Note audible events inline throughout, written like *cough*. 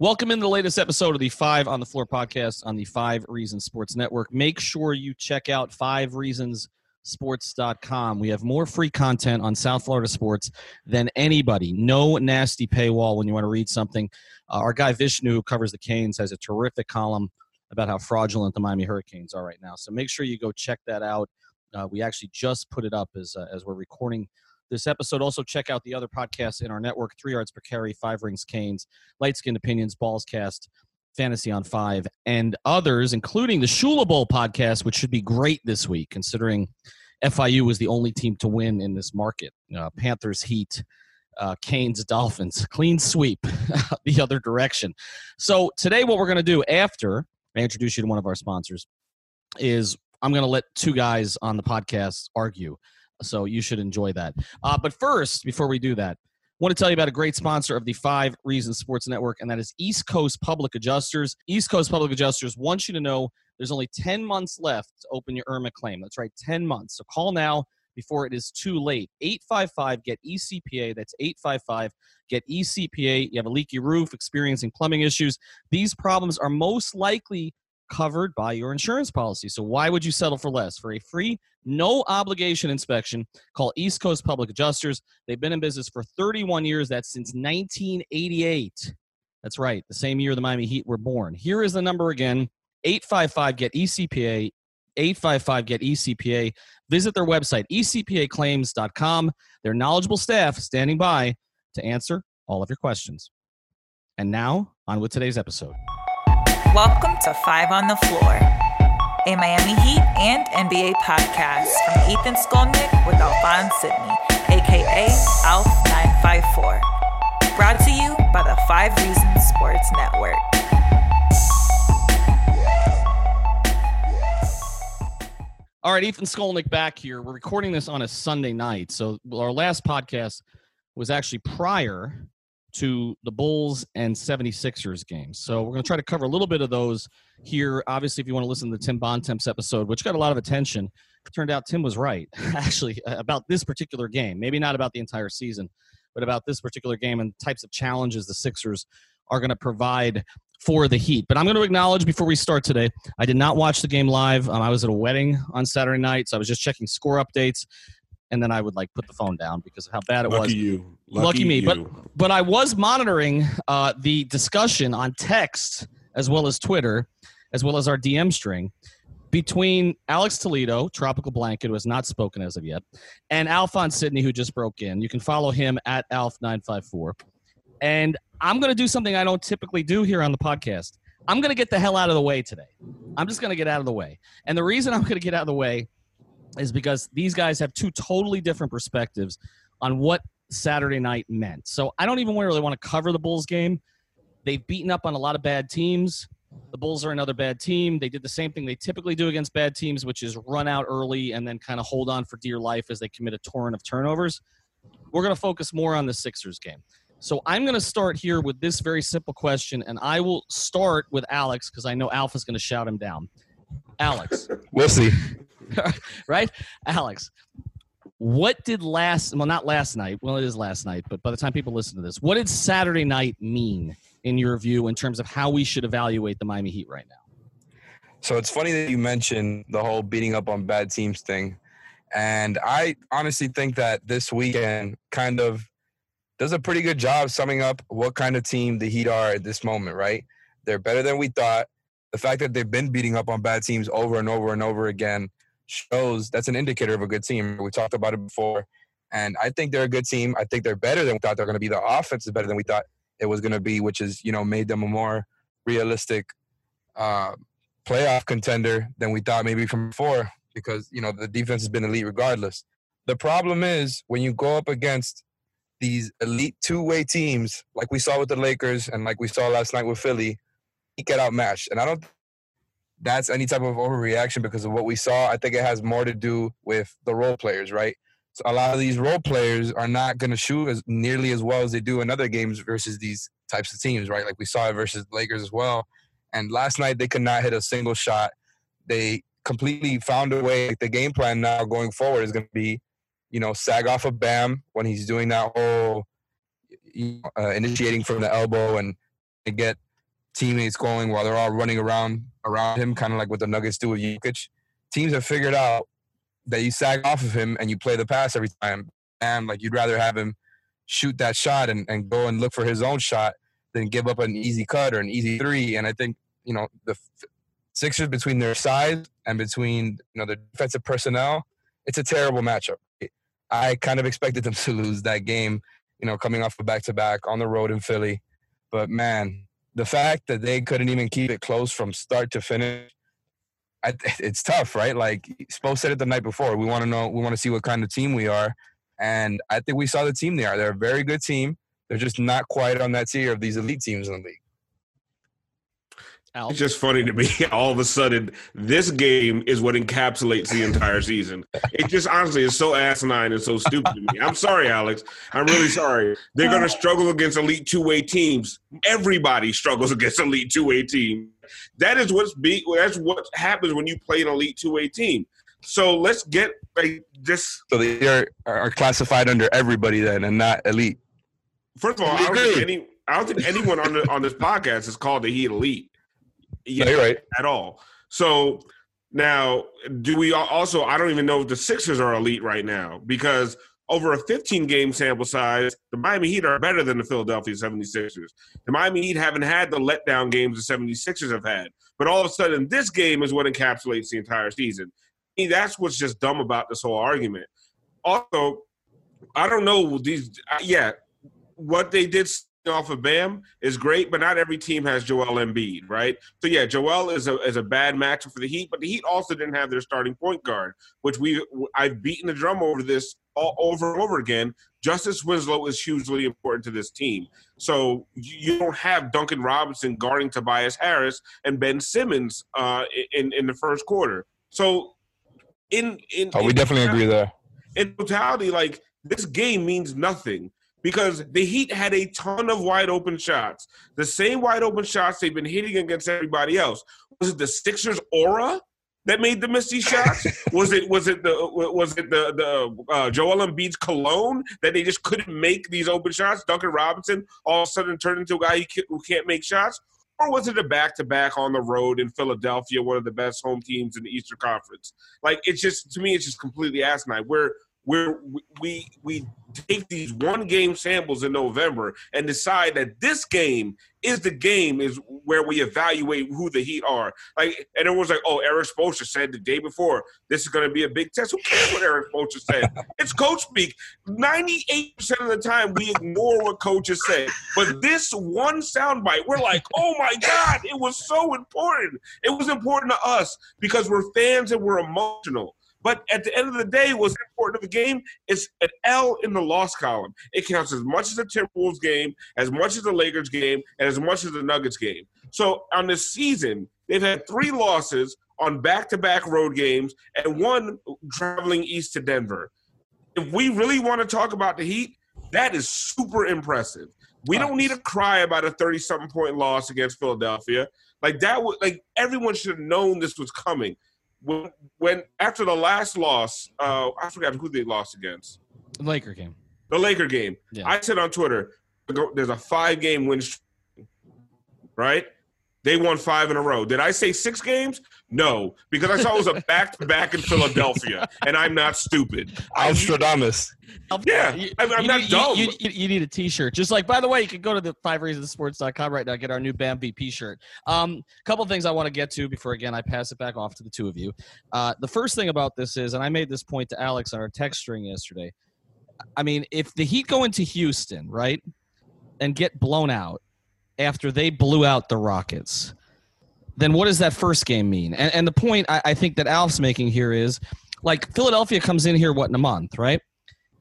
Welcome in the latest episode of the Five on the Floor podcast on the Five Reasons Sports Network. Make sure you check out Five Reasons sports.com. We have more free content on South Florida sports than anybody. No nasty paywall when you want to read something. Uh, our guy Vishnu, who covers the Canes, has a terrific column about how fraudulent the Miami Hurricanes are right now. So make sure you go check that out. Uh, we actually just put it up as, uh, as we're recording this episode. Also, check out the other podcasts in our network Three Yards Per Carry, Five Rings Canes, Light Skinned Opinions, Balls Cast, Fantasy on Five, and others, including the Shula Bowl podcast, which should be great this week, considering FIU was the only team to win in this market. Uh, Panthers, Heat, uh, Canes, Dolphins, clean sweep *laughs* the other direction. So, today, what we're going to do after I introduce you to one of our sponsors is I'm going to let two guys on the podcast argue. So you should enjoy that. Uh, but first, before we do that, I want to tell you about a great sponsor of the Five Reasons Sports Network, and that is East Coast Public Adjusters. East Coast Public Adjusters wants you to know there's only 10 months left to open your IRMA claim. That's right, 10 months. So call now before it is too late. 855 get ECPA. That's 855 get ECPA. You have a leaky roof, experiencing plumbing issues. These problems are most likely covered by your insurance policy. So why would you settle for less? For a free, no obligation inspection, call East Coast Public Adjusters. They've been in business for 31 years. That's since 1988. That's right, the same year the Miami Heat were born. Here is the number again 855 get ECPA. 855 get ECPA. Visit their website, ecpaclaims.com. Their knowledgeable staff standing by to answer all of your questions. And now, on with today's episode. Welcome to Five on the Floor, a Miami Heat and NBA podcast from Ethan Skolnick with Alphonse Sidney, aka ALF954. Brought to you by the Five Reasons Sports Network. All right, Ethan Skolnick back here. We're recording this on a Sunday night. So our last podcast was actually prior to the Bulls and 76ers games. So we're going to try to cover a little bit of those here. Obviously, if you want to listen to the Tim Bontemps episode, which got a lot of attention, turned out Tim was right, *laughs* actually, about this particular game. Maybe not about the entire season, but about this particular game and types of challenges the Sixers are going to provide for the Heat. But I'm going to acknowledge before we start today, I did not watch the game live. Um, I was at a wedding on Saturday night, so I was just checking score updates and then I would like put the phone down because of how bad it was. Lucky was. you. Lucky, Lucky me, you. but but I was monitoring uh, the discussion on text as well as Twitter, as well as our DM string between Alex Toledo, Tropical Blanket, who has not spoken as of yet, and Alphonse Sidney, who just broke in. You can follow him at Alf954. And I'm going to do something I don't typically do here on the podcast. I'm going to get the hell out of the way today. I'm just going to get out of the way. And the reason I'm going to get out of the way is because these guys have two totally different perspectives on what Saturday night meant. So I don't even really want to cover the Bulls game. They've beaten up on a lot of bad teams. The Bulls are another bad team. They did the same thing they typically do against bad teams, which is run out early and then kind of hold on for dear life as they commit a torrent of turnovers. We're going to focus more on the Sixers game. So I'm going to start here with this very simple question, and I will start with Alex because I know Alpha's going to shout him down. Alex, *laughs* We'll see. *laughs* right? Alex, what did last, well, not last night, well, it is last night, but by the time people listen to this, what did Saturday night mean in your view in terms of how we should evaluate the Miami Heat right now? So it's funny that you mentioned the whole beating up on bad teams thing. And I honestly think that this weekend kind of does a pretty good job summing up what kind of team the Heat are at this moment, right? They're better than we thought. The fact that they've been beating up on bad teams over and over and over again shows that's an indicator of a good team. We talked about it before. And I think they're a good team. I think they're better than we thought they're going to be. The offense is better than we thought it was going to be, which is, you know, made them a more realistic uh, playoff contender than we thought maybe from before because, you know, the defense has been elite regardless. The problem is when you go up against these elite two-way teams, like we saw with the Lakers and like we saw last night with Philly, he get outmatched. And I don't that's any type of overreaction because of what we saw. I think it has more to do with the role players, right? So a lot of these role players are not going to shoot as nearly as well as they do in other games versus these types of teams, right? Like we saw it versus Lakers as well. And last night they could not hit a single shot. They completely found a way. The game plan now going forward is going to be, you know, sag off of Bam when he's doing that whole uh, initiating from the elbow and get teammates going while they're all running around around him, kind of like what the Nuggets do with Jokic. Teams have figured out that you sag off of him and you play the pass every time. And like you'd rather have him shoot that shot and, and go and look for his own shot than give up an easy cut or an easy three. And I think, you know, the Sixers between their size and between, you know, the defensive personnel, it's a terrible matchup. I kind of expected them *laughs* to lose that game, you know, coming off a back to back on the road in Philly. But man, the fact that they couldn't even keep it close from start to finish, I, *laughs* it's tough, right? Like Spo said it the night before. We want to know, we want to see what kind of team we are, and I think we saw the team they are. They're a very good team. They're just not quite on that tier of these elite teams in the league. Al? It's just funny to me. *laughs* All of a sudden, this game is what encapsulates the entire season. It just honestly is so asinine and so stupid to me. *laughs* I'm sorry, Alex. I'm really sorry. They're going to uh. struggle against elite two way teams. Everybody struggles against elite two way team. That is what's be. That's what happens when you play an elite two way team. So let's get like this. So they are, are classified under everybody then, and not elite. First of all, I don't, think any, I don't think anyone on the, on this *laughs* podcast is called the Heat elite yeah, no, right. at all. So now, do we also? I don't even know if the Sixers are elite right now because over a 15 game sample size, the Miami Heat are better than the Philadelphia 76ers. The Miami Heat haven't had the letdown games the 76ers have had. But all of a sudden, this game is what encapsulates the entire season. I mean, that's what's just dumb about this whole argument. Also, I don't know these. Uh, yeah, what they did off of Bam is great, but not every team has Joel Embiid, right? So yeah, Joel is a is a bad matchup for the Heat, but the Heat also didn't have their starting point guard, which we I've beaten the drum over this all over and over again. Justise Winslow is hugely important to this team. So you don't have Duncan Robinson guarding Tobias Harris and Ben Simmons uh, in in the first quarter. So in in oh, we in definitely agree there. In totality, like this game means nothing because the Heat had a ton of wide open shots. The same wide open shots they've been hitting against everybody else. Was it the Sixers' aura that made the miss these shots? *laughs* was it was it the was it the the uh, Joel Embiid's cologne that they just couldn't make these open shots? Duncan Robinson all of a sudden turned into a guy who can't make shots. Or was it a back to back on the road in Philadelphia, one of the best home teams in the Eastern Conference? Like it's just to me, it's just completely asinine. We're where we we take these one game samples in November and decide that this game is the game is where we evaluate who the Heat are. Like, and it was like, oh, Erik Spoelstra said the day before this is going to be a big test. Who cares what Erik Spoelstra said? *laughs* it's coach speak. Ninety-eight percent of the time, we ignore what coaches say. But this one soundbite, we're like, oh my god, it was so important. It was important to us because we're fans and we're emotional. But at the end of the day, what's important of the game is an L in the loss column. It counts as much as the Timberwolves game, as much as the Lakers game, and as much as the Nuggets game. So on this season, they've had three losses on back-to-back road games and one traveling east to Denver. If we really want to talk about the Heat, that is super impressive. We don't need to cry about a 30 something point loss against Philadelphia. Like that would like everyone should have known this was coming when, when after the last loss, uh, I forgot who they lost against. The Laker game. The Laker game. Yeah. I said on Twitter, there's a five game win streak, right? They won five in a row. Did I say six games? No, because I saw it was a back to back in Philadelphia, and I'm not stupid. Alstradamus. Yeah, you, I'm, I'm not need, dumb. You, you, you, need a T-shirt. Just like, by the way, you can go to the five reasonsports.com right now and get our new BAM VP shirt. Um, couple things I want to get to before again I pass it back off to the two of you. Uh, the first thing about this is, and I made this point to Alex on our text string yesterday. I mean, if the Heat go into Houston, right, and get blown out, after they blew out the Rockets, then what does that first game mean? And, and the point I, I think that Alf's making here is like Philadelphia comes in here, what, in a month, right?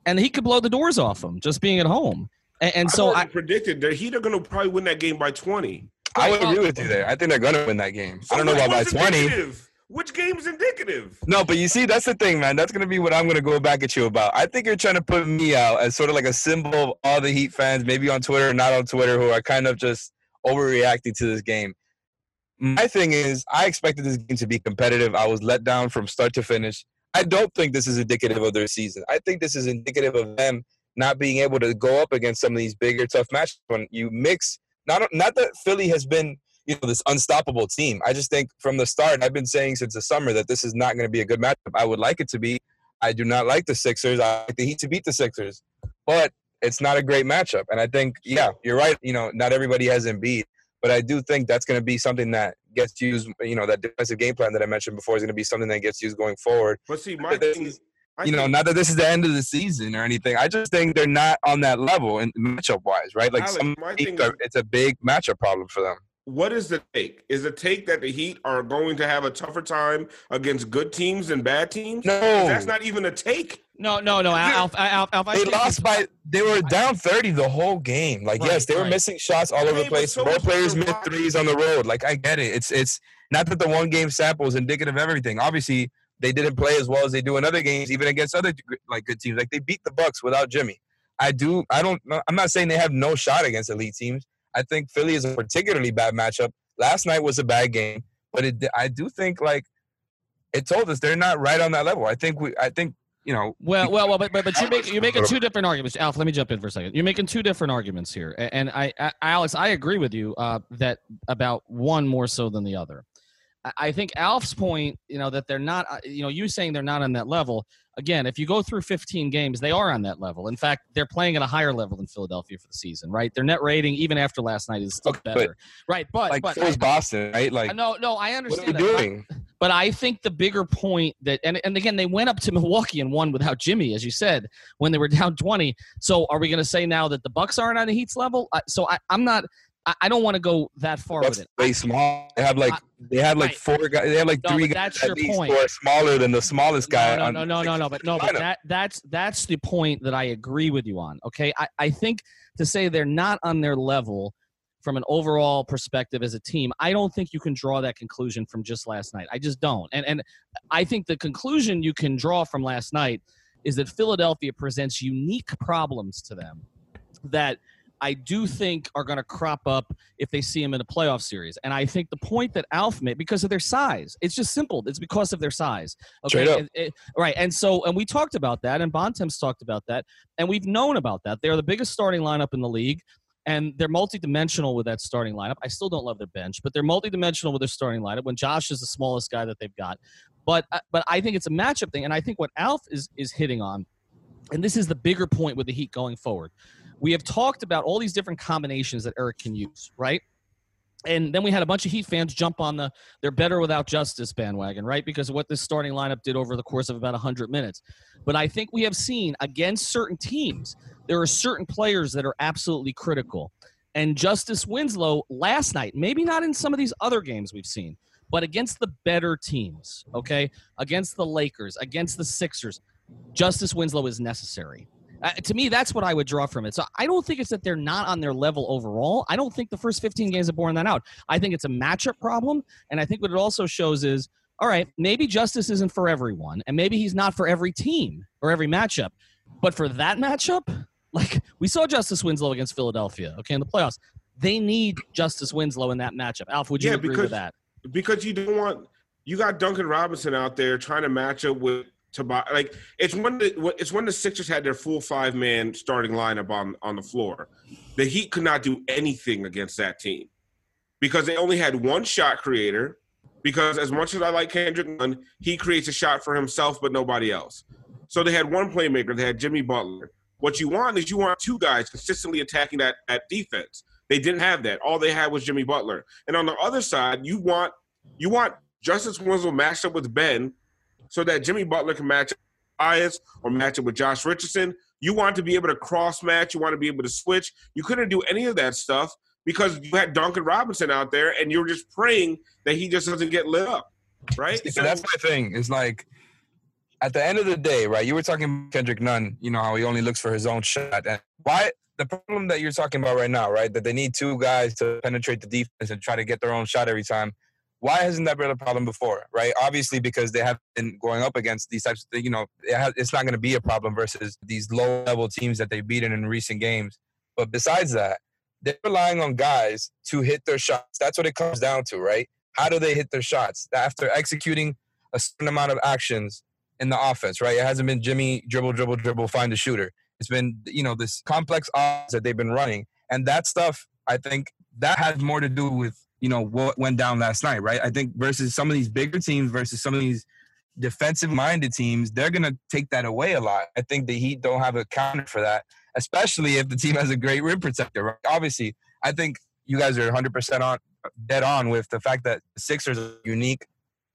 and he could blow the doors off them just being at home. And, and so I, predicted the Heat are going to probably win that game by 20. I would agree with you there. I think they're gonna win that game. So I don't know about by what's twenty. Which game's indicative? No, but you see, that's the thing, man. That's gonna be what I'm gonna go back at you about. I think you're trying to put me out as sort of like a symbol of all the Heat fans, maybe on Twitter not on Twitter, who are kind of just overreacting to this game. My thing is, I expected this game to be competitive. I was let down from start to finish. I don't think this is indicative of their season. I think this is indicative of them not being able to go up against some of these bigger, tough matches. When you mix, not not that Philly has been you know this unstoppable team. I just think from the start, I've been saying since the summer that this is not going to be a good matchup. I would like it to be. I do not like the Sixers. I like the Heat to beat the Sixers, but it's not a great matchup. And I think, yeah, you're right. You know, not everybody has Embiid, but I do think that's going to be something that gets used. You know, that defensive game plan that I mentioned before is going to be something that gets used going forward. But see, my thing is- I You know, not that this is the end of the season or anything. I just think they're not on that level in matchup wise, right? Like Alex, some my thing are- is- it's a big matchup problem for them. What is the take? Is the take that the Heat are going to have a tougher time against good teams than bad teams? No, That's not even a take. no, no, no, Alf, Alf, Alf, I they think lost by they were down 30 the whole game like Right, yes they were right. missing shots all over the place so more players missed threes on the road like i get it it's it's not that the one game sample is indicative of everything obviously they didn't play as well as they do in other games even against other like good teams like they beat the bucks without jimmy i do i don't i'm not saying they have no shot against elite teams i think philly is a particularly bad matchup last night was a bad game but it i do think like it told us they're not right on that level i think we i think you know Well, well, well, but but, but you're making you're making two different arguments. Alf, let me jump in for a second. You're making two different arguments here, and I, I Alex, I agree with you uh, that about one more so than the other. I- think Alf's point, you know, that they're not, uh, you know, you saying they're not on that level. Again, if you go through 15 games, they are on that level. In fact, they're playing at a higher level than Philadelphia for the season, right? Their net rating, even after last night, is still Okay, but- better, right? But like but so is boston right like no, no, I understand. what are we but I- doing but I think the bigger point that, and, and again, they went up to Milwaukee and won without Jimmy, as you said, when they were *laughs* down 20. So are we going to say now that the Bucks aren't on the Heat's level? So I, I'm not. I, I don't want to go that far Bucks with it. play small. They have like I- they have like right. four guys. They have like No, three guys that's at your least point. who are smaller than the smallest guy. No, on no, no, no, no, no, but no, but that that's that's the point that I agree with you on. Okay, I, I think to say they're not on their level from an overall perspective as a team, I don't think you can draw that conclusion from just last night. I just don't, and and I think the conclusion you can draw from last night is that Philadelphia presents unique problems to them that I do think are going to crop up if they see them in a playoff series. And I think the point that Alf made, because of their size, it's just simple. It's because of their size. Okay. Straight up. It- it- right. And so, and we talked about that, and Bontemps talked about that, and we've known about that. They're the biggest starting lineup in the league. And they're multidimensional with that starting lineup. I still don't love their bench, but they're multidimensional with their starting lineup. When Josh is the smallest guy that they've got, but uh, but I think it's a matchup thing, and I think what Alf is is hitting on, and this is the bigger point with the Heat going forward. We have talked about all these different combinations that Erik can use, right? And then we had a bunch of Heat fans jump on the they're better without Justise bandwagon, right? Because of what this starting lineup did over the course of about 100 minutes. But I think we have seen against certain teams, there are certain players that are absolutely critical. And Justise Winslow last night, maybe not in some of these other games we've seen, but against the better teams, okay? Against the Lakers, against the Sixers, Justise Winslow is necessary. Uh, to me, that's what I would draw from it. So I don't think it's that they're not on their level overall. I don't think the first 15 games have borne that out. I think it's a matchup problem. And I think what it also shows is all right, maybe Justise isn't for everyone, and maybe he's not for every team or every matchup. But for that matchup, *laughs* like we saw Justise Winslow against Philadelphia, okay, in the playoffs, they need Justise Winslow in that matchup. Alf, would you Yeah, agree because- with that? because you don't want you got Duncan Robinson out there trying to match up with Tobias. Like it's when the it's when the Sixers had their full five man starting lineup on on the floor. The Heat could not do anything against that team because they only had one shot creator. Because as much as I like Kendrick Nunn, he creates a shot for himself, but nobody else. So they had one playmaker. They had Jimmy Butler. What you want is you want two guys consistently attacking that at defense. They didn't have that. All they had was Jimmy Butler. And on the other side, you want you want Justise Winslow matched up with Ben so that Jimmy Butler can match up or match up with Josh Richardson. You want to be able to cross match. You want to be able to switch. You couldn't do any of that stuff because you had Duncan Robinson out there and you're just praying that he just doesn't get lit up. Right? So that's my thing. It's like, at the end of the day, right? You were talking Kendrick Nunn, you know, how he only looks for his own shot. And why the problem that you're talking about right now, right? That they need two guys to penetrate the defense and try to get their own shot every time. Why hasn't that been a problem before, right? Obviously, because they have been going up against these types of, you know, it has, it's not going to be a problem versus these low level teams that they've beaten in recent games. But besides that, they're relying on guys to hit their shots. That's what it comes down to, right? How do they hit their shots? After executing a certain amount of actions in the offense, right? It hasn't been Jimmy dribble, dribble, dribble, find a shooter. It's been, you know, this complex offense that they've been running. And that stuff, I think that has more to do with, you know, what went down last night, right? I think versus some of these bigger teams versus some of these defensive minded teams, they're going to take that away a lot. I think the Heat don't have a counter for that, especially if the team has a great rim protector. Right? Obviously, I think you guys are 100% on dead on with the fact that Sixers are unique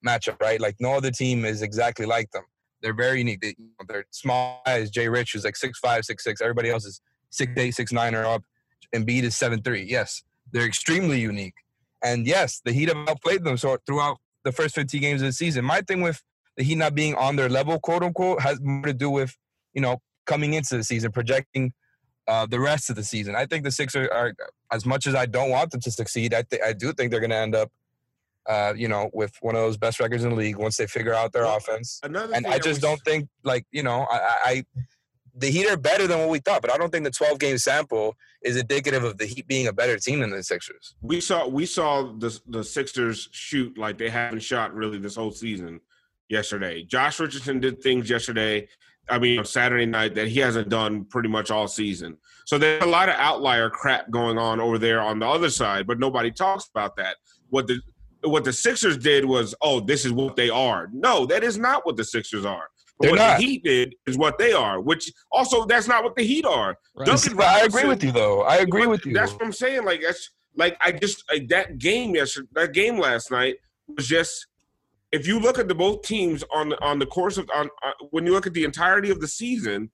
matchup, right? Like no other team is exactly like them. They're very unique. They, are small guys. Jay Rich, is like six five, six six. Everybody else is six eight, six nine or up. Embiid is seven three. Yes, they're extremely unique. And yes, the Heat have outplayed them so throughout the first 15 games of the season. My thing with the Heat not being on their level, quote unquote, has more to do with you know coming into the season, projecting uh, the rest of the season. I think the Sixers are, as much as I don't want them to succeed, I th- I do think they're going to end up uh, you know, with one of those best records in the league once they figure out their well, offense. and I just was... don't think like you know I, I the Heat are better than what we thought, but I don't think the 12 game sample is indicative of the Heat being a better team than the Sixers. We saw we saw the the Sixers shoot like they haven't shot really this whole season. Yesterday, Josh Richardson did things yesterday. I mean, on Saturday night that he hasn't done pretty much all season. So there's a lot of outlier crap going on over there on the other side, but nobody talks about that. What the what the Sixers did was, oh, this is what they are. No, that is not what the Sixers are. What not. the Heat did is what they are, which also that's not what the Heat are. Right. Duncan I agree with you though. I agree with you. That's what I'm saying. Like that's like I just like, that game yesterday, that game last night was just. If you look at the both teams on the on the course of on uh, when you look at the entirety of the season,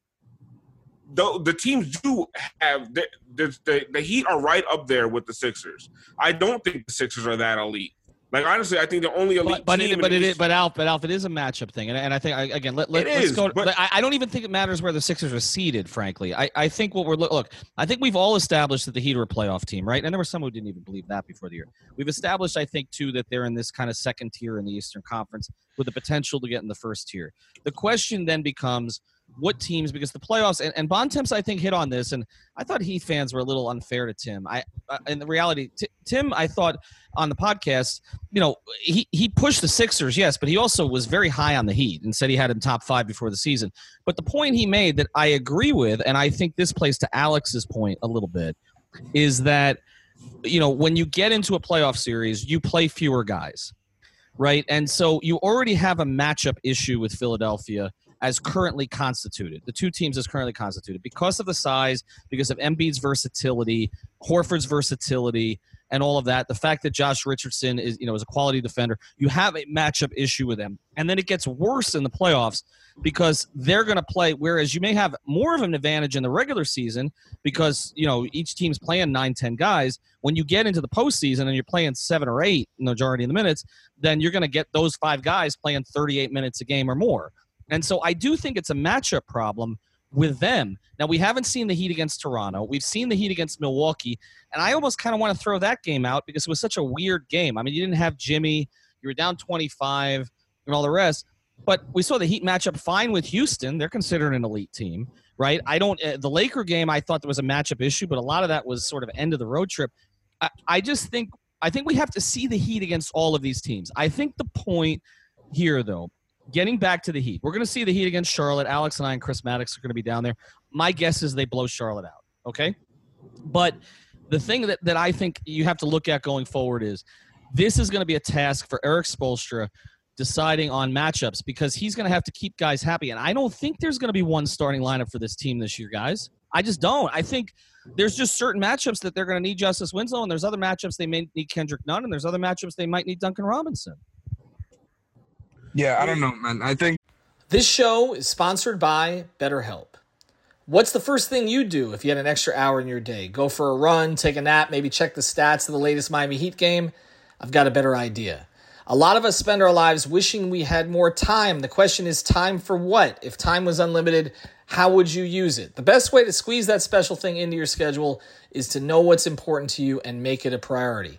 the, the teams do have the, the, the Heat are right up there with the Sixers. I don't think the Sixers are that elite. Like honestly, I think the only elite but, but team. It, but it is, but Alf, but Alf, it is a matchup thing, and, and I think again, let, let, us go. But, I, I, don't even think it matters where the Sixers are seated. Frankly, I, I think what we're look. I think we've all established that the Heat are a playoff team, right? And there were some who didn't even believe that before the year. We've established, I think, too, that they're in this kind of second tier in the Eastern Conference with the potential to get in the first tier. The question then becomes what teams because the playoffs and, and Bontemps I think hit on this and I thought Heat fans were a little unfair to Tim. I in the reality t- Tim I thought on the podcast, you know, he he pushed the Sixers, yes, but he also was very high on the Heat and said he had him top 5 before the season. But the point he made that I agree with and I think this plays to Alex's point a little bit is that you know, when you get into a playoff series, you play fewer guys. Right? And so you already have a matchup issue with Philadelphia as currently constituted. The two teams as currently constituted because of the size, because of Embiid's versatility, Horford's versatility, and all of that. The fact that Josh Richardson is, you know, is a quality defender, you have a matchup issue with them. And then it gets worse in the playoffs because they're going to play. Whereas you may have more of an advantage in the regular season because you know each team's playing nine, ten guys. When you get into the postseason and you're playing seven or eight majority of the minutes, then you're going to get those five guys playing 38 minutes a game or more. And so I do think it's a matchup problem with them. Now we haven't seen the Heat against Toronto. We've seen the Heat against Milwaukee, and I almost kind of want to throw that game out because it was such a weird game. I mean, you didn't have Jimmy, you were down 25 and all the rest. But we saw the Heat matchup fine with Houston. They're considered an elite team, right? I don't uh, the Laker game I thought there was a matchup issue, but a lot of that was sort of end of the road trip. I, I just think I think we have to see the Heat against all of these teams. I think the point here though getting back to the Heat, we're going to see the Heat against Charlotte. Alex and I and Chris Maddox are going to be down there. My guess is they blow Charlotte out. Okay, but the thing that, that I think you have to look at going forward is this is going to be a task for Erik Spoelstra deciding on matchups because he's going to have to keep guys happy. And I don't think there's going to be one starting lineup for this team this year, guys. I just don't. I think there's just certain matchups that they're going to need Justise Winslow, and there's other matchups they may need Kendrick Nunn, and there's other matchups they might need Duncan Robinson. Yeah, I don't know, man. I think this show is sponsored by BetterHelp. What's the first thing you'd do if you had an extra hour in your day? Go for a run, take a nap, maybe check the stats of the latest Miami Heat game? I've got a better idea. A lot of us spend our lives wishing we had more time. The question is time for what? If time was unlimited, how would you use it? The best way to squeeze that special thing into your schedule is to know what's important to you and make it a priority.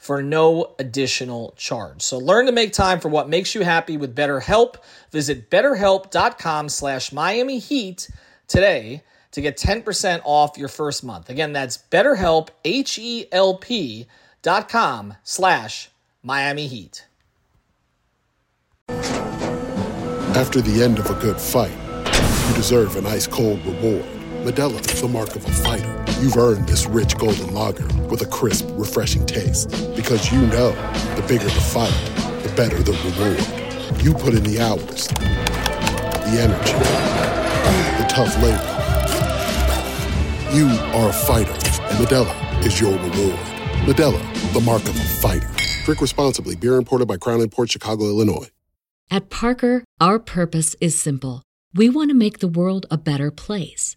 for no additional charge. So learn to make time for what makes you happy with BetterHelp. Visit betterhelp.com slash Miami Heat today to get 10% off your first month. Again, that's betterhelp, H-E-L-P dot com slash Miami Heat. After the end of a good fight, you deserve an ice-cold reward. Modelo is the mark of a fighter. You've earned this rich golden lager with a crisp, refreshing taste. Because you know, the bigger the fight, the better the reward. You put in the hours, the energy, the tough labor. You are a fighter, and Modelo is your reward. Modelo, the mark of a fighter. Drink responsibly. Beer imported by Crown Port Chicago, Illinois. At Parker, our purpose is simple. We want to make the world a better place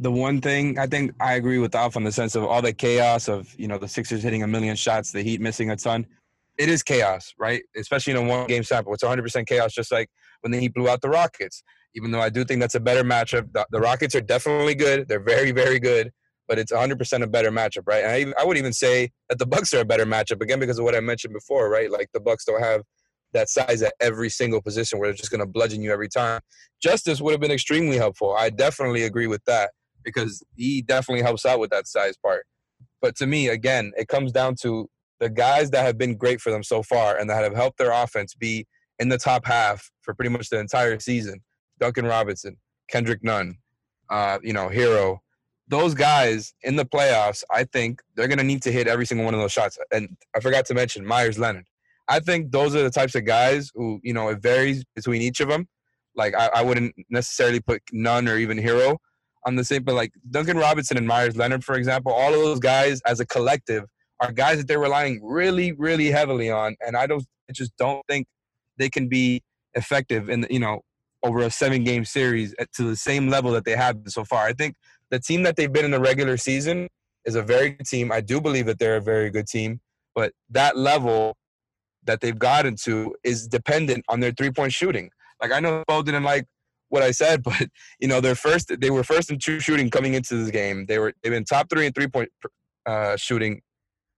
The one thing I think I agree with Alf in the sense of all the chaos of you know the Sixers hitting a million shots, the Heat missing a ton. It is chaos, right? Especially in a one game sample. It's 100% chaos, just like when the Heat blew out the Rockets. Even though I do think that's a better matchup, the, the Rockets are definitely good. They're very, very good but it's 100% a better matchup, right? And I, I would even say that the Bucks are a better matchup again because of what I mentioned before, right? Like the Bucks don't have that size at every single position where they're just going to bludgeon you every time. Justise would have been extremely helpful. I definitely agree with that because he definitely helps out with that size part. But to me, again, it comes down to the guys that have been great for them so far and that have helped their offense be in the top half for pretty much the entire season. Duncan Robinson, Kendrick Nunn, uh, you know, Herro. those guys in the playoffs, I think they're going to need to hit every single one of those shots. And I forgot to mention Meyers Leonard. I think those are the types of guys who, you know, it varies between each of them. Like, I, I wouldn't necessarily put Nunn or even Herro on the same, but like Duncan Robinson and Meyers Leonard, for example, all of those guys as a collective are guys that they're relying really, really heavily on. And I don't, I just don't think they can be effective in, you know, over a seven game series to the same level that they have so far. I think the team that they've been in the regular season is a very good team. I do believe that they're a very good team, but that level that they've gotten to is dependent on their three point shooting. Like I know Bo didn't like what I said, *laughs* but you know they're first. They were first in true shooting coming into this game. They were they've been top three in three point uh, shooting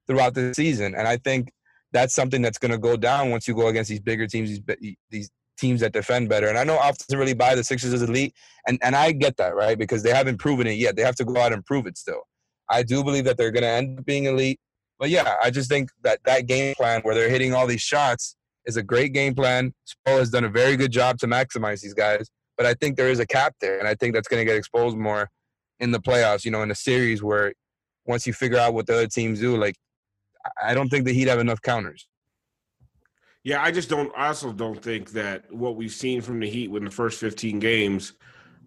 throughout the season, and I think that's something that's going to go down once you go against these bigger teams, these these teams that defend better. And I know often really buy the Sixers as elite, and, and I get that, right? Because they haven't proven it yet. They have to go out and prove it still. I do believe that they're going to end up being elite. But yeah, I just think that that game plan where they're hitting all these shots is a great game plan. Spo has done a very good job to maximize these guys. But I think there is a cap there, and I think that's going to get exposed more in the playoffs, you know, in a series where once you figure out what the other teams do, like, I don't think the Heat have enough counters. Yeah, I just don't. I also don't think that what we've seen from the Heat in the first 15 games,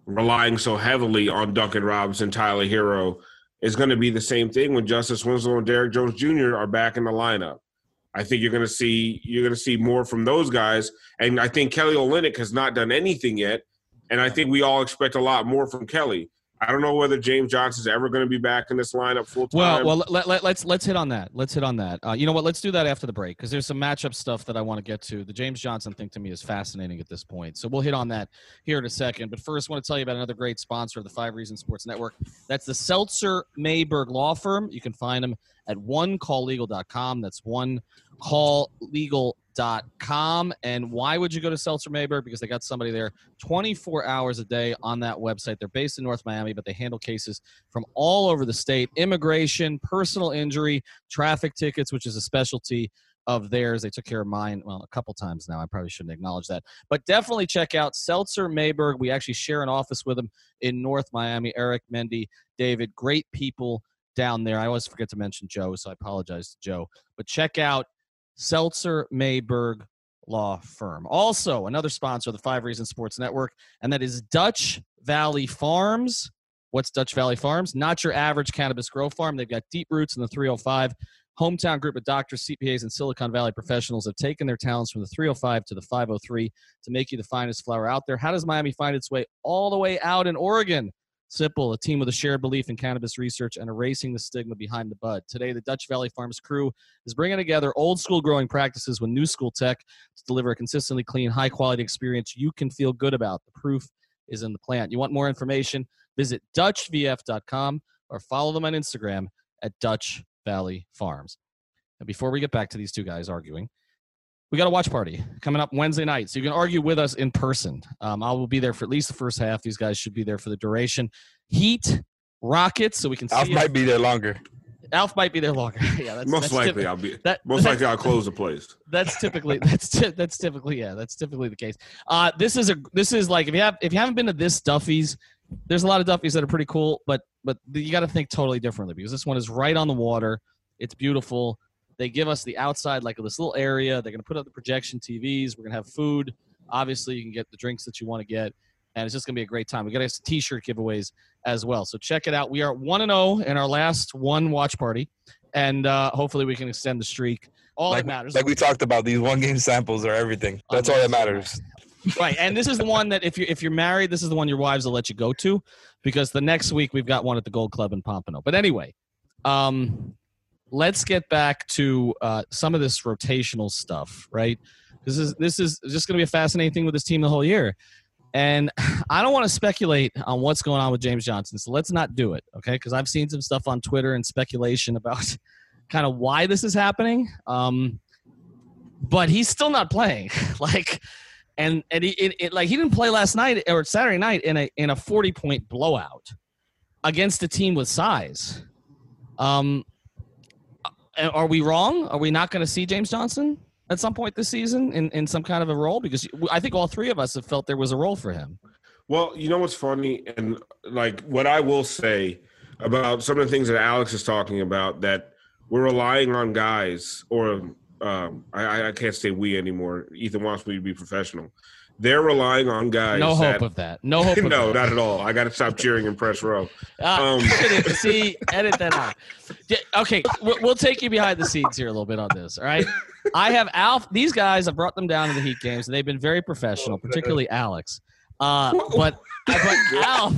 relying so heavily on Duncan Robinson, Tyler Herro, is going to be the same thing when Justise Winslow and Derrick Jones Jr. are back in the lineup. I think you're going to see you're going to see more from those guys, and I think Kelly Olynyk has not done anything yet, and I think we all expect a lot more from Kelly. I don't know whether James Johnson's ever going to be back in this lineup full time. Well, well, let, let, let's let's hit on that. Let's hit on that. Uh, you know what? Let's do that after the break because there's some matchup stuff that I want to get to. The James Johnson thing to me is fascinating at this point, so we'll hit on that here in a second. But first, I want to tell you about another great sponsor of the Five Reasons Sports Network. That's the Seltzer Mayberg Law Firm. You can find them at onecalllegal.com. That's one call legal seltzermayberg.com. And why would you go to Seltzer Mayberg? Because they got somebody there 24 hours a day on that website. They're based in North Miami, but they handle cases from all over the state immigration, personal injury, traffic tickets, which is a specialty of theirs. They took care of mine, well, a couple times now. I probably shouldn't acknowledge that. But definitely check out Seltzer Mayberg. We actually share an office with them in North Miami. Eric, Mendy, David, great people down there. I always forget to mention Joe, so I apologize to Joe. But check out Seltzer Mayberg Law Firm. Also, another sponsor of the Five Reasons Sports Network, and that is Dutch Valley Farms. What's Dutch Valley Farms? Not your average cannabis grow farm. They've got deep roots in the 305. Hometown group of doctors, CPAs, and Silicon Valley professionals have taken their talents from the 305 to the 503 to make you the finest flower out there. How does Miami find its way all the way out in Oregon? Simple, a team with a shared belief in cannabis research and erasing the stigma behind the bud. Today, the Dutch Valley Farms crew is bringing together old school growing practices with new school tech to deliver a consistently clean, high quality experience you can feel good about. The proof is in the plant. You want more information? Visit DutchVF.com or follow them on Instagram at Dutch Valley Farms. And before we get back to these two guys arguing, we got a watch party coming up Wednesday night. So you can argue with us in person. Um, I will be there for at least the first half. These guys should be there for the duration. Heat, Rockets, so we can see. Alf it. might be there longer. Alf might be there longer. *laughs* yeah, that's Most that's likely, typi- I'll be. that, Most likely, I'll close the place. *laughs* that's typically that's ty- that's typically yeah that's typically the case. Uh, this is a this is like if you have if you haven't been to this Duffy's, there's a lot of Duffy's that are pretty cool, but but you got to think totally differently because this one is right on the water. It's beautiful. They give us the outside like this little area. They're gonna put up the projection TVs. We're gonna have food. Obviously, you can get the drinks that you want to get, and it's just gonna be a great time. We got us T-shirt giveaways as well. So check it out. We are one and zero in our last one watch party, and uh, hopefully we can extend the streak. All like, that matters. like we talked about, these one game samples are everything. That's all that matters. right and this is the one that if you're if you're married this is the one your wives will let you go to because the next week we've got one at the gold club in pompano but anyway um let's get back to uh some of this rotational stuff right? This is this is just going to be a fascinating thing with this team the whole year. And *laughs* i don't want to speculate on what's going on with james johnson so let's not do it okay? Because i've seen some stuff on twitter and speculation about *laughs* kind of why this is happening um but he's still not playing. *laughs* Like and and he it, it, like he didn't play last night or Saturday night in a in a forty point blowout against a team with size. Um, are we wrong? Are we not going to see James Johnson at some point this season in in some kind of a role? Because I think all three of us have felt there was a role for him. Well, you know what's funny, and like what I will say about some of the things that Alex is talking about that we're relying on guys, or um, I, I can't say we anymore. Ethan wants me to be professional. They're relying on guys. No that, hope of that. No hope. *laughs* Of no, that. not at all. I got to stop cheering in press row. Uh, *laughs* Um, *laughs* see, edit that out. Yeah, okay, we'll, we'll take you behind the scenes here a little bit on this. All right, I have Alf. These guys, I brought them down to the Heat games, and they've been very professional, particularly Alex. Uh, but but *laughs* Alf,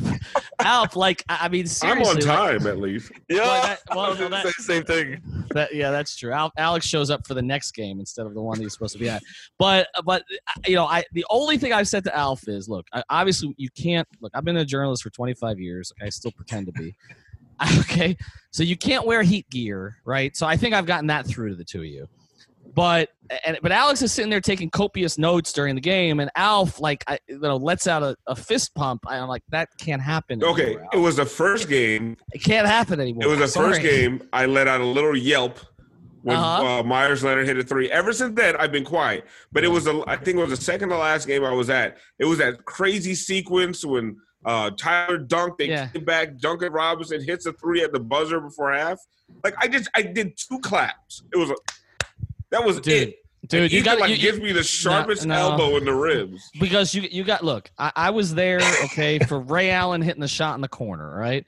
Alf, like I I mean, I'm seriously, on like- time at least. Yeah, Well, that- well, I well, that- say same thing. that, yeah, that's true. Al, Alex shows up for the next game instead of the one that he's supposed to be at. But but you know, I the only thing I've said to Alf is, look, I, obviously you can't look. I've been a journalist for 25 years. I still pretend to be. *laughs* Okay, so you can't wear heat gear, right? So I think I've gotten that through to the two of you. But and but Alex is sitting there taking copious notes during the game, and Alf like I, you know lets out a, a fist pump. I'm like that can't happen. Okay, anymore, it was the first game. it can't happen anymore. It was the Sorry. first game. I let out a little yelp when Uh-huh. uh, Meyers Leonard hit a three. Ever since then, I've been quiet. But it was, a, I think it was the second to last game I was at. It was that crazy sequence when uh, Tyler dunked. They Yeah. came back. Duncan Robinson hits a three at the buzzer before half. Like I just, I did two claps. It was a, that was Dude, it. Dude, you got like you, gives me the sharpest no. elbow in the ribs. because you you got look. I, I was there, okay, for Ray *laughs* Allen hitting the shot in the corner, right?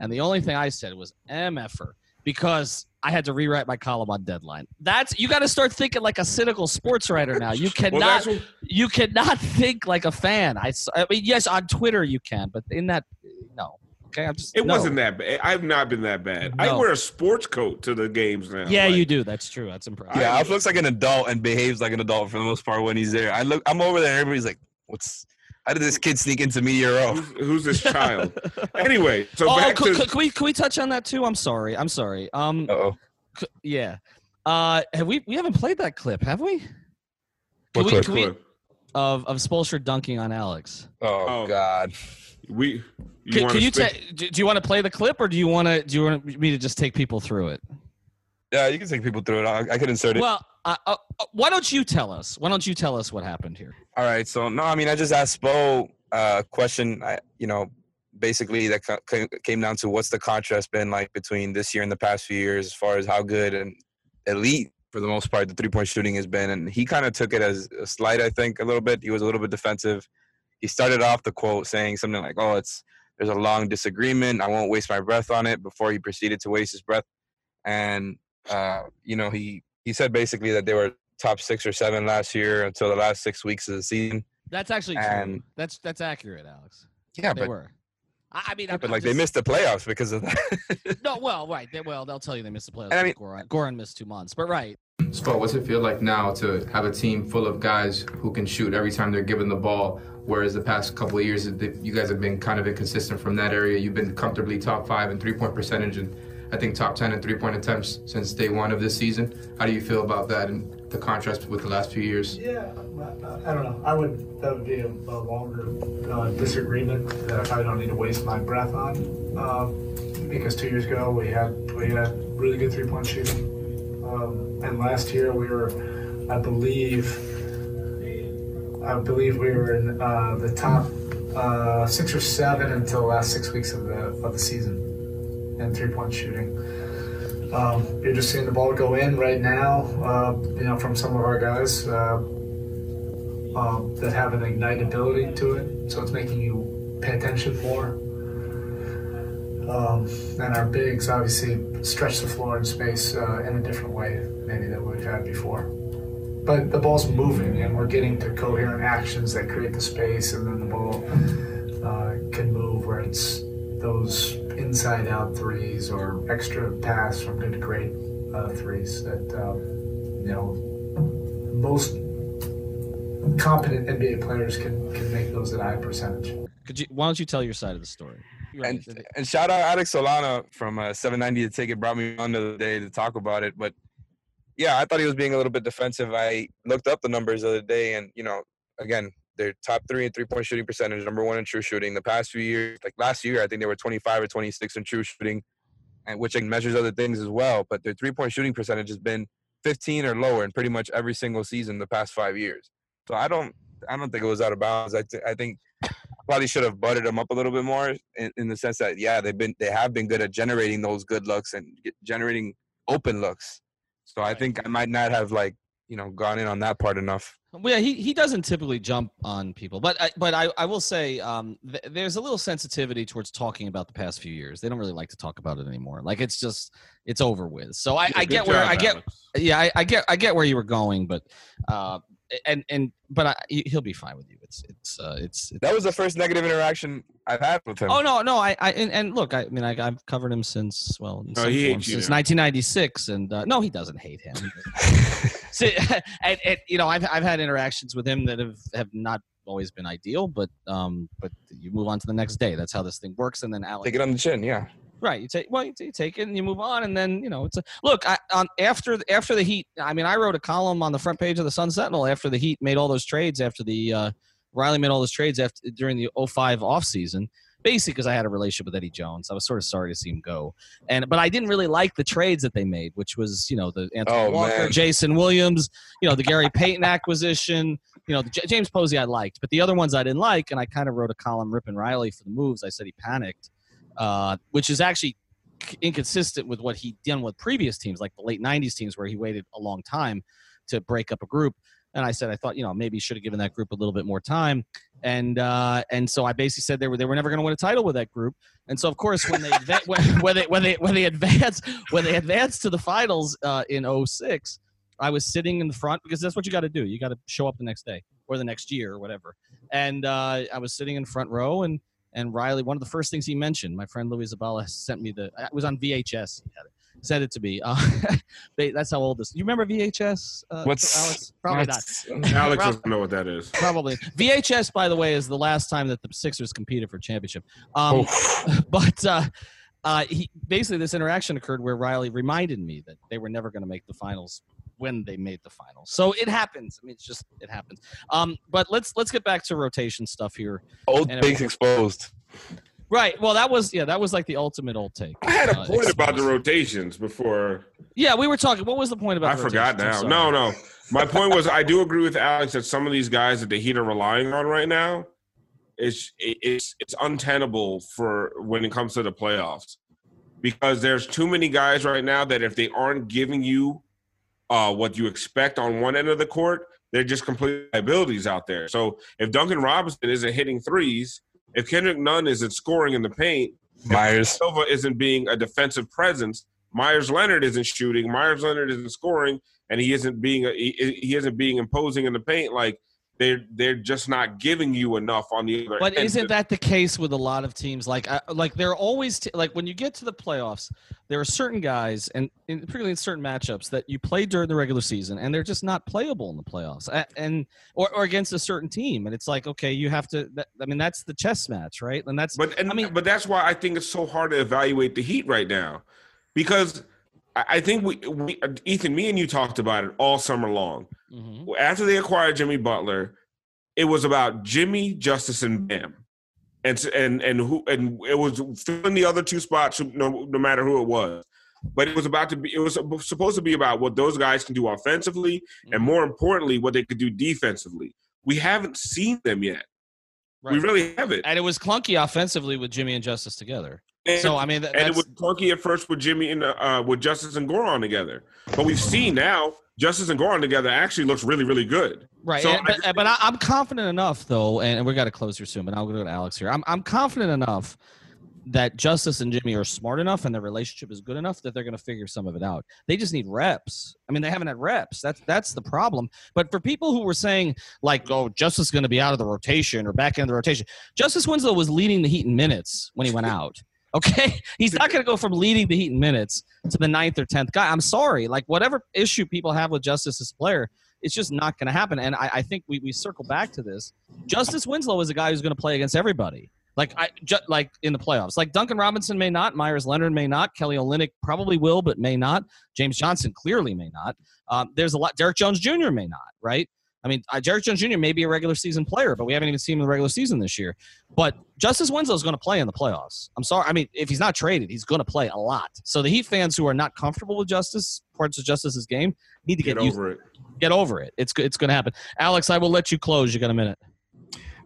And the only thing I said was MFer because I had to rewrite my column on deadline. That's you got to start thinking like a cynical sports writer now. You *laughs* cannot what, you cannot think like a fan. I, mean, yes, on Twitter you can, but in that, no. Okay, I'm just. it no. wasn't that bad. I've not been that bad. I wear a sports coat to the games now. Yeah, Like, you do. That's true. That's impressive. Yeah, Alf looks like an adult and behaves like an adult for the most part when he's there. I look, I'm over there. Everybody's like, "What's? How did this kid sneak into media row?" Who's, who's this child? *laughs* anyway, so oh, back c- to c- can we can we touch on that too? I'm sorry. I'm sorry. Um, Uh oh. c- yeah. Uh, have we we haven't played that clip, have we? Can What we, clip? we, Clip. of of Spoelstra dunking on Alex. Oh, Oh. God. We. You Can, can you spit- ta- do, you want to play the clip or do you want to do you want me to just take people through it? Yeah, you can take people through it. I, I could insert it. Well, uh, uh, uh, why don't you tell us? Why don't you tell us what happened here? All right. So no, I mean, I just asked Spo a question. I, you know, basically that ca- ca- came down to what's the contrast been like between this year and the past few years, as far as how good and elite for the most part the three point shooting has been. And he kind of took it as a slight, I think, a little bit. He was a little bit defensive. He started off the quote saying something like, "Oh, it's there's a long disagreement. I won't waste my breath on it." Before he proceeded to waste his breath, and uh, you know, he he said basically that they were top six or seven last year until the last six weeks of the season. That's actually true. That's that's accurate, Alex. Yeah, they but were. I, mean, Yeah, but I'm like they missed the playoffs because of that. No, well, right. They, well, they'll tell you they missed the playoffs. And I mean- Goran, Goran missed two months, but right. Spot, what's it feel like now to have a team full of guys who can shoot every time they're given the ball? Whereas the past couple of years, you guys have been kind of inconsistent from that area. You've been comfortably top five in three point percentage and I think top 10 in three point attempts since day one of this season. How do you feel about that and the contrast with the last few years? Yeah, I I don't know. I would that would be a, a longer uh, disagreement that I probably don't need to waste my breath on. Um, because two years ago we had we had really good three point shooting, um, and last year we were, I believe, I believe we were in uh, the top uh, six or seven until the last six weeks of the of the season in three point shooting. Um, you're just seeing the ball go in right now, uh, you know, from some of our guys uh, um, that have an ignite ability to it. So it's making you pay attention more. Um, and our bigs obviously stretch the floor in space uh, in a different way, maybe that we've had before. But the ball's moving, and we're getting to coherent actions that create the space, and then the ball uh, can move where it's those inside out threes or extra pass from good to great uh, threes that um, you know most competent NBA players can can make those at high percentage. Could you? Why don't you tell your side of the story? And, and shout out Alex Solana from uh, 790 to take it brought me on the other day to talk about it. But yeah, I thought he was being a little bit defensive. I looked up the numbers the other day, and you know, again, they're top three in three point shooting percentage, number one in true shooting. The past few years, like last year, I think they were 25 or 26 in true shooting, and which measures other things as well. But their three point shooting percentage has been 15 or lower in pretty much every single season the past five years. So I don't, I don't think it was out of bounds. I, th- I think probably should have butted them up a little bit more in, in the sense that yeah, they've been, they have been good at generating those good looks and get- generating open looks. So I think I might not have like you know gone in on that part enough. Well, yeah, he, he doesn't typically jump on people, but I, but I, I will say um, th- there's a little sensitivity towards talking about the past few years. They don't really like to talk about it anymore. Like it's just it's over with. So I, I Good get where job, I get Alex. yeah I, I get I get where you were going, but uh, and and but I, he'll be fine with you. It's it's uh, it's, it's That was the first negative interaction I've had with him. Oh no, no, I, I and, and look, I mean, I, I've covered him since well, in Oh, some he form hates since now. 1996, and uh, no, he doesn't hate him. *laughs* See, *laughs* and, and you know, I've I've had interactions with him that have have not always been ideal, but um, but you move on to the next day. That's how this thing works, and then Alex, Take it on the chin, yeah. right? You take well, you, you take it and you move on, and then you know, it's a look. I, on after after the Heat, I mean, I wrote a column on the front page of the Sun Sentinel after the Heat made all those trades after the uh, Riley made all those trades after during the 05 offseason basically because I had a relationship with Eddie Jones. I was sort of sorry to see him go, and but I didn't really like the trades that they made, which was you know the Anthony Oh, Walker, man. Jason Williams, you know the Gary Payton acquisition, you know the J- James Posey I liked, but the other ones I didn't like, and I kind of wrote a column ripping Riley for the moves. I said he panicked, uh, which is actually inconsistent with what he'd done with previous teams, like the late '90s teams where he waited a long time to break up a group. And I said I thought you know maybe should have given that group a little bit more time and uh, and so I basically said they were they were never going to win a title with that group. And so of course when they when, when they when they when they advanced when they advanced to the finals uh, in 06, I was sitting in the front because that's what you got to do. You got to show up the next day or the next year or whatever. And uh, I was sitting in front row and and Riley one of the first things he mentioned, my friend Louis Zabala sent me the it was on VHS. He had it. Sent it to me. Uh, *laughs* they, that's how old this. You remember VHS? Uh, What's Alex? Probably not. Alex doesn't know what that is. Probably. VHS, by the way, is the last time that the Sixers competed for championship. Um, *laughs* but uh, uh, he, basically, this interaction occurred where Riley reminded me that they were never going to make the finals when they made the finals. So it happens. I mean, it's just it happens. Um, but let's let's get back to rotation stuff here. Old takes exposed. Right. Well, that was yeah, that was like the ultimate old take. I had a Uh, point about the rotations before. Yeah, we were talking. What was the point about? I forgot? Now. No, no. My point was I do agree with Alex that some of these guys that the Heat are relying on right now it's it's it's untenable for when it comes to the playoffs because there's too many guys right now that if they aren't giving you uh, what you expect on one end of the court, they're just complete liabilities out there. So if Duncan Robinson isn't hitting threes, if Kendrick Nunn isn't scoring in the paint, Meyers. Silva isn't being a defensive presence. Meyers Leonard isn't shooting. Meyers Leonard isn't scoring, and he isn't being a, he, he isn't being imposing in the paint. Like they're they're just not giving you enough on the other. But end. isn't that the case with a lot of teams? Like, like they're always t- like when you get to the playoffs, there are certain guys, and in, particularly in certain matchups, that you play during the regular season, and they're just not playable in the playoffs, and or, or against a certain team, and it's like, okay, you have to. That, I mean, that's the chess match, right? And that's But and I mean- but that's why I think it's so hard to evaluate the Heat right now, because I think we, we Ethan, me and you talked about it all summer long. Mhm. After they acquired Jimmy Butler, it was about Jimmy, Justise, and Bam, and and and who and it was filling the other two spots, no, no matter who it was. But it was about to be. It was supposed to be about what those guys can do offensively, and more importantly, what they could do defensively. We haven't seen them yet. We really haven't. and it was clunky offensively with Jimmy and Justise together. And- So I mean, that, and it was clunky at first with Jimmy and uh, with Justise and Goran together. But we've seen now Justise and Goran together actually looks really, really good. Right, So and- I but, but I, I'm confident enough, though, and we got to close here soon. But I'll go to Alex here. I'm I'm confident enough that Justise and Jimmy are smart enough, and their relationship is good enough that they're going to figure some of it out. They just need reps. I mean, they haven't had reps. That's that's the problem. But for people who were saying like, "Oh, Justise is going to be out of the rotation or back into the rotation," Justise Winslow was leading the Heat in minutes when he went *laughs* out. Okay, *laughs* he's not going to go from leading the Heat in minutes to the ninth or tenth guy. I'm sorry. Like whatever issue people have with Justise as a player, it's just not going to happen. And I, I think we, we circle back to this. Justise Winslow is a guy who's going to play against everybody. Like I ju- like in the playoffs. Like Duncan Robinson may not, Meyers Leonard may not, Kelly Olynyk probably will, but may not. James Johnson clearly may not. Um, there's a lot. Derrick Jones Jr. may not. Right. I mean, uh, Derrick Jones Jr. may be a regular season player, but we haven't even seen him in the regular season this year. But Justise Winslow is going to play in the playoffs. I'm sorry. I mean, if he's not traded, he's going to play a lot. So the Heat fans who are not comfortable with Justise, parts of Justise's game, need to get, Get used over it. get over it. It's it's going to happen. Alex, I will let you close. You got a minute.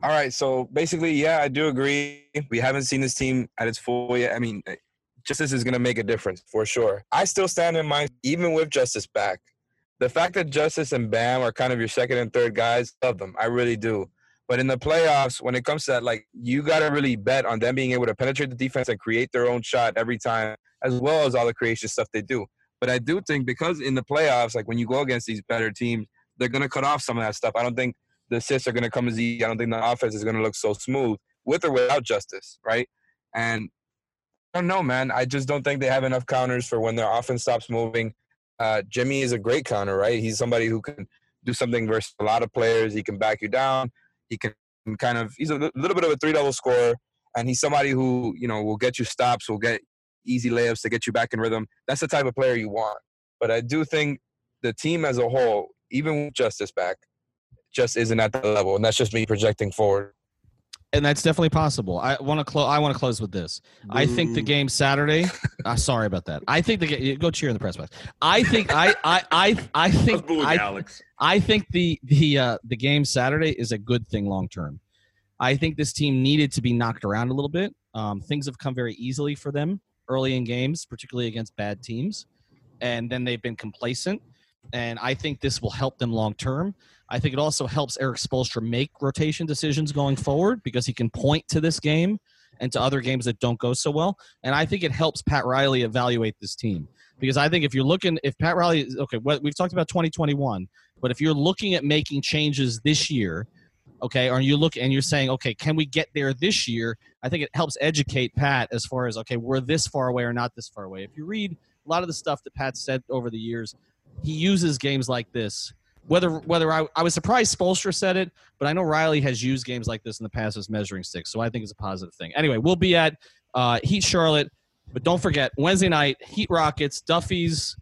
All right, so basically, yeah, I do agree. We haven't seen this team at its full yet. I mean, Justise is going to make a difference for sure. I still stand in mind, even with Justise back, the fact that Justise and Bam are kind of your second and third guys, love them. I really do. But in the playoffs, when it comes to that, like you got to really bet on them being able to penetrate the defense and create their own shot every time, as well as all the creation stuff they do. But I do think because in the playoffs, like when you go against these better teams, they're going to cut off some of that stuff. I don't think the assists are going to come as easy. I don't think the offense is going to look so smooth with or without Justise, right? And I don't know, man. I just don't think they have enough counters for when their offense stops moving. Uh, Jimmy is a great counter, right? He's somebody who can do something versus a lot of players. He can back you down. He can kind of he's a little bit of a three double scorer, and he's somebody who you know will get you stops, will get easy layups to get you back in rhythm. That's the type of player you want. But I do think the team as a whole, even with Justise back, just isn't at that level, and that's just me projecting forward. And that's definitely possible. I want to close. I want to close with this. I think the game Saturday. uh, sorry about that. I think the game. Go cheer in the press box. I think. I. I. I. I think. I, Alex. I think the the uh, the game Saturday is a good thing long term. I think this team needed to be knocked around a little bit. Um, things have come very easily for them early in games, particularly against bad teams, and then they've been complacent. And I think this will help them long term. I think it also helps Erik Spoelstra make rotation decisions going forward because he can point to this game and to other games that don't go so well. And I think it helps Pat Riley evaluate this team because I think if you're looking, if Pat Riley, okay, we've talked about 2021, but if you're looking at making changes this year, okay, or you look and you're saying, okay, can we get there this year? I think it helps educate Pat as far as okay, we're this far away or not this far away. If you read a lot of the stuff that Pat said over the years, he uses games like this. Whether whether I, I was surprised Spoelstra said it, but I know Riley has used games like this in the past as measuring sticks, so I think it's a positive thing. Anyway, we'll be at uh, Heat Charlotte, but don't forget Wednesday night Heat Rockets, Duffy's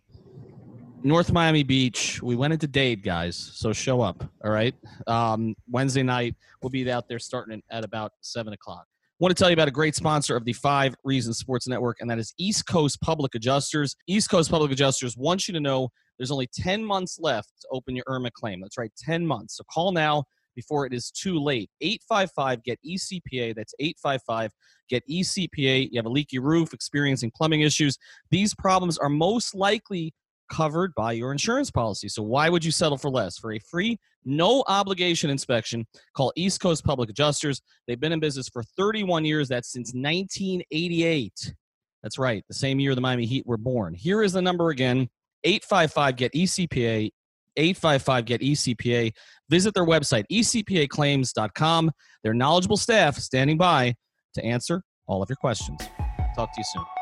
North Miami Beach. We went into Dade, guys. So show up. All right. Um, Wednesday night, we'll be out there starting at about seven o'clock. want to tell you about a great sponsor of the Five Reasons Sports Network, and that is East Coast Public Adjusters. East Coast Public Adjusters wants you to know there's only 10 months left to open your IRMA claim. That's right, 10 months. So call now before it is too late. 855 get ECPA. That's 855 get ECPA. You have a leaky roof, experiencing plumbing issues. These problems are most likely covered by your insurance policy. So why would you settle for less? For a free, no obligation inspection, call East Coast Public Adjusters. They've been in business for 31 years. That's since 1988. That's right, the same year the Miami Heat were born. Here is the number again 855 get ECPA. 855 get ECPA. Visit their website, ecpaclaims.com. Their knowledgeable staff standing by to answer all of your questions. Talk to you soon.